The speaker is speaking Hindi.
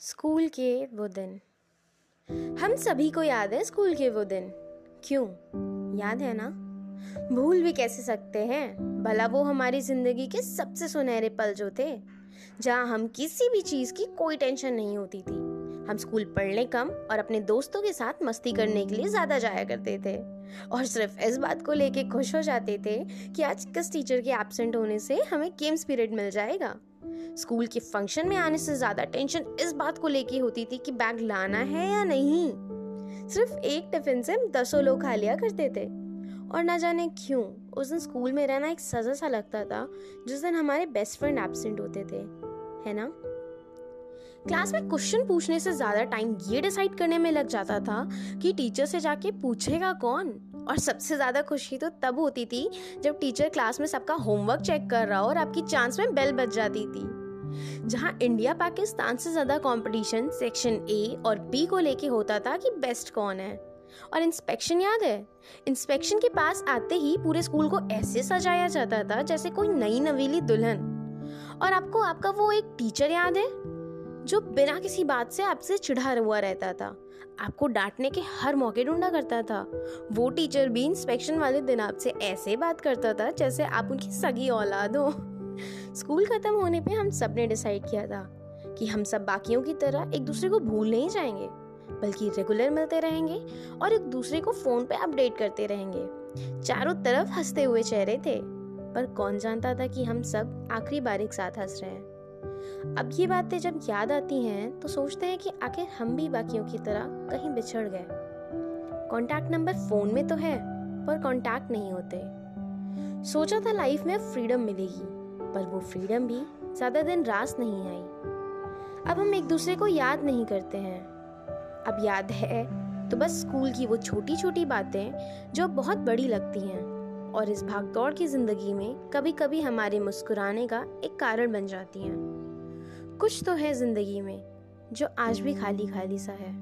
स्कूल के वो दिन। हम सभी को याद है स्कूल के वो दिन। क्यों? याद है ना? भूल भी कैसे सकते हैं? भला वो हमारी ज़िंदगी के सबसे सुनहरे पल जो थे, जहाँ हम किसी भी चीज़ की कोई टेंशन नहीं होती थी। हम स्कूल पढ़ने कम और अपने दोस्तों के साथ मस्ती करने के लिए ज़्यादा जाया करते थे। और सिर्फ़ इस बात को लेके खुश हो जाते थे कि आज किस टीचर के एबसेंट होने से हमें गेम्स पीरियड मिल जाएगा। स्कूल के फ़ंक्शन में आने से ज़्यादा टेंशन इस बात को लेके होती थी कि बैग लाना है या नहीं। सिर्फ़ एक टिफ़िन से हम दसों लोग खा लिया करते थे। और ना जाने क्यों, उस दिन स्कूल में रहना एक सजा सा लगता था, जिस दिन हमारे बेस्ट फ्रेंड एबसेंट होते थे। है ना? क्लास में क्वेश्चन पूछने से ज़्यादा टाइम ये डिसाइड करने में लग जाता था कि टीचर से जाके पूछेगा कौन? और सबसे ज़्यादा खुशी तो तब होती थी जब टीचर क्लास में सबका होमवर्क चेक कर रहा हो और आपकी चांस में बेल बज जाती थी। जहाँ इंडिया पाकिस्तान से ज़्यादा कंपटीशन सेक्शन ए और बी को लेके होता था कि बेस्ट कौन है। और इंस्पेक्शन याद है? इंस्पेक्शन के पास आते ही पूरे स्कूल को ऐसे सजाया जाता था जैसे कोई नई नवीली दुल्हन। और आपको आपका वो एक टीचर याद है? जो बिना किसी बात से आपसे चिढ़ा हुआ रहता था। आपको डांटने के हर मौके ढूंढा करता था। वो टीचर भी इंस्पेक्शन वाले दिन आपसे ऐसे बात करता था जैसे आप उनकी सगी औलाद हो। स्कूल खत्म होने पे हम सबने डिसाइड किया था कि हम सब बाकियों की तरह एक दूसरे को भूल नहीं जाएँगे, बल्कि रेगुलर मिलते रहेंगे और एक दूसरे को फ़ोन पे अपडेट करते रहेंगे। चारों तरफ़ हँसते हुए चेहरे थे, पर कौन जानता था कि हम सब आखिरी बार एक साथ हंस रहे हैं? अब ये बातें जब याद आती हैं तो सोचते हैं कि आखिर हम भी बाकियों की तरह कहीं बिछड़ गए। कॉन्टैक्ट नंबर फ़ोन में तो है, पर कॉन्टैक्ट नहीं होते। सोचा था लाइफ में फ्रीडम मिलेगी, पर वो फ्रीडम भी ज़्यादा दिन रास नहीं आई। अब हम एक दूसरे को याद नहीं करते हैं। अब याद है तो बस स्कूल की वो छोटी छोटी बातें, जो बहुत बड़ी लगती हैं, और इस भागदौड़ की ज़िंदगी में कभी कभी हमारे मुस्कुराने का एक कारण बन जाती हैं। कुछ तो है ज़िंदगी में जो आज भी खाली खाली सा है।